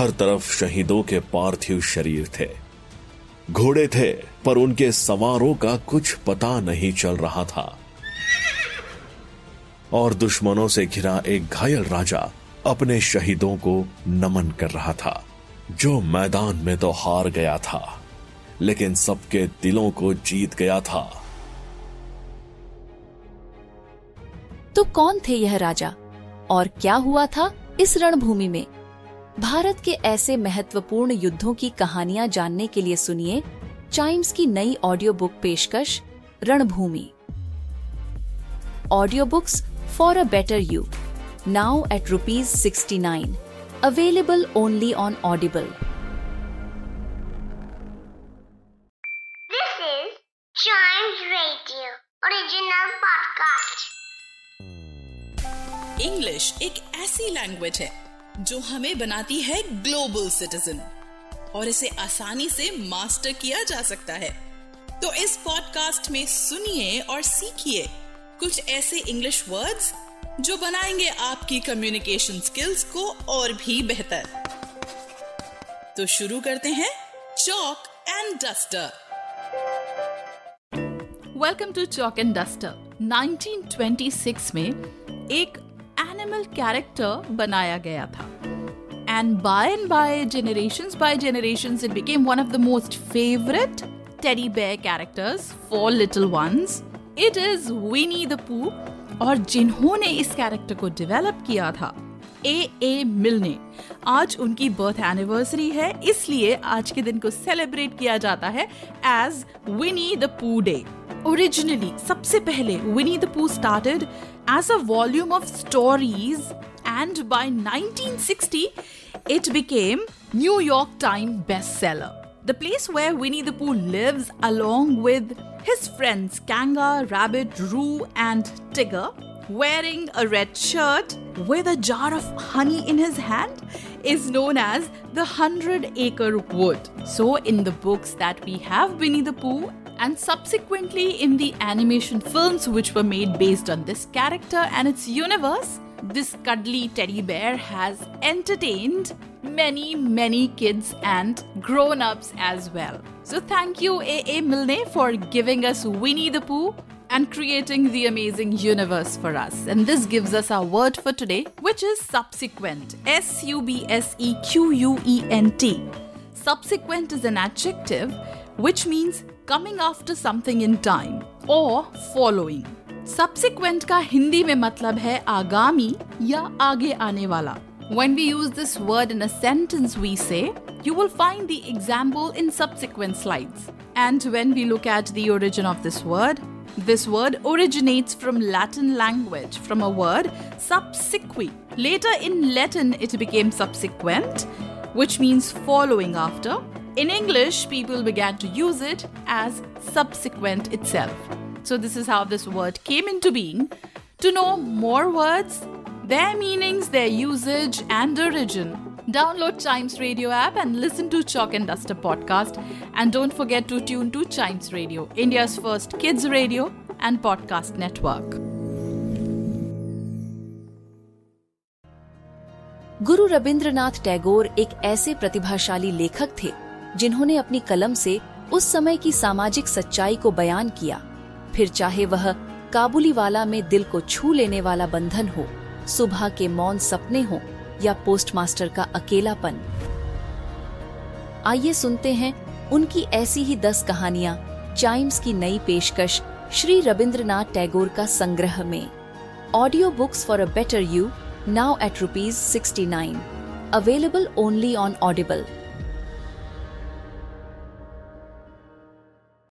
हर तरफ़ शहीदों के पार्थिव शरीर थे। घोड़े थे, पर उनके सवारों का कुछ पता नहीं चल रहा था। और दुश्मनों से घिरा एक घायल राजा अपने शहीदों को नमन कर रहा था, जो मैदान में तो हार गया था, लेकिन सबके दिलों को जीत गया था। तो कौन थे यह राजा? और क्या हुआ था इस रणभूमि में? भारत के ऐसे महत्वपूर्ण युद्धों की कहानियाँ जानने के लिए सुनिए चाइम्स की नई ऑडियो बुक पेशकश Ranbhoomi audio books for a better you now at rupees sixty nine available only on Audible This is Chimes Radio original podcast. English एक ऐसी लैंग्वेज है जो हमें बनाती है ग्लोबल सिटीजन। और इसे आसानी से मास्टर किया जा सकता है। तो इस पॉडकास्ट में सुनिए और सीखिए कुछ ऐसे इंग्लिश वर्ड्स जो बनाएँगे आपकी कम्युनिकेशन स्किल्स को और भी बेहतर। तो शुरू करते हैं chalk and duster welcome to chalk and duster 1926 में एक एनिमल कैरेक्टर बनाया गया था। And by and by generation by generation it became one of the most favourite teddy bear characters for little ones it is Winnie the Pooh और जिन्होंने इस character को develop किया था ए ए मिलने आज उनकी बर्थ एनिवर्सरी है, इसलिए आज के दिन को सेलिब्रेट किया जाता है as Winnie the Pooh Day originally सबसे पहले Winnie the Pooh started as a volume of stories and by 1960 it became New York Times bestseller. The place where Winnie the Pooh lives along with his friends Kanga, Rabbit, Roo and Tigger wearing a red shirt with a jar of honey in his hand is known as the Hundred Acre Wood. So, in the books that we have Winnie the Pooh, and subsequently in the animation films which were made based on this character and its universe, this cuddly teddy bear has entertained many, many kids and grown ups as well. So, thank you, A.A. Milne, for giving us Winnie the Pooh and creating the amazing universe for us. And this gives us our word for today, which is subsequent. S U B S E Q U E N T. Subsequent is an adjective which means coming after something in time or following. Subsequent का हिंदी में मतलब है आगामी या आगे आने वाला. When we use this word in a sentence, we say, you will find the example in subsequent slides. And when we look at the origin of this word, this word originates from Latin language, from a word subsequi. Later in Latin, it became subsequent, which means following after. In English, people began to use it as subsequent itself. So, this is how this word came into being. To know more words, their meanings, their usage, and origin, download Chimes Radio app and listen to Chalk and Duster podcast. And don't forget to tune to Chimes Radio, India's first kids radio and podcast network. गुरु रविंद्रनाथ टैगोर एक ऐसे प्रतिभाशाली लेखक थे जिन्होंने अपनी कलम से उस समय की सामाजिक सच्चाई को बयान किया। फिर चाहे वह काबुली वाला में दिल को छू लेने वाला बंधन हो, सुबह के मौन सपने हो या पोस्टमास्टर का अकेलापन। आइए सुनते हैं उनकी ऐसी ही दस कहानियाँ चाइम्स की नई पेशकश श्री रविंद्रनाथ टैगोर का संग्रह में। Audio books for a better you now at rupees sixty nine available only on Audible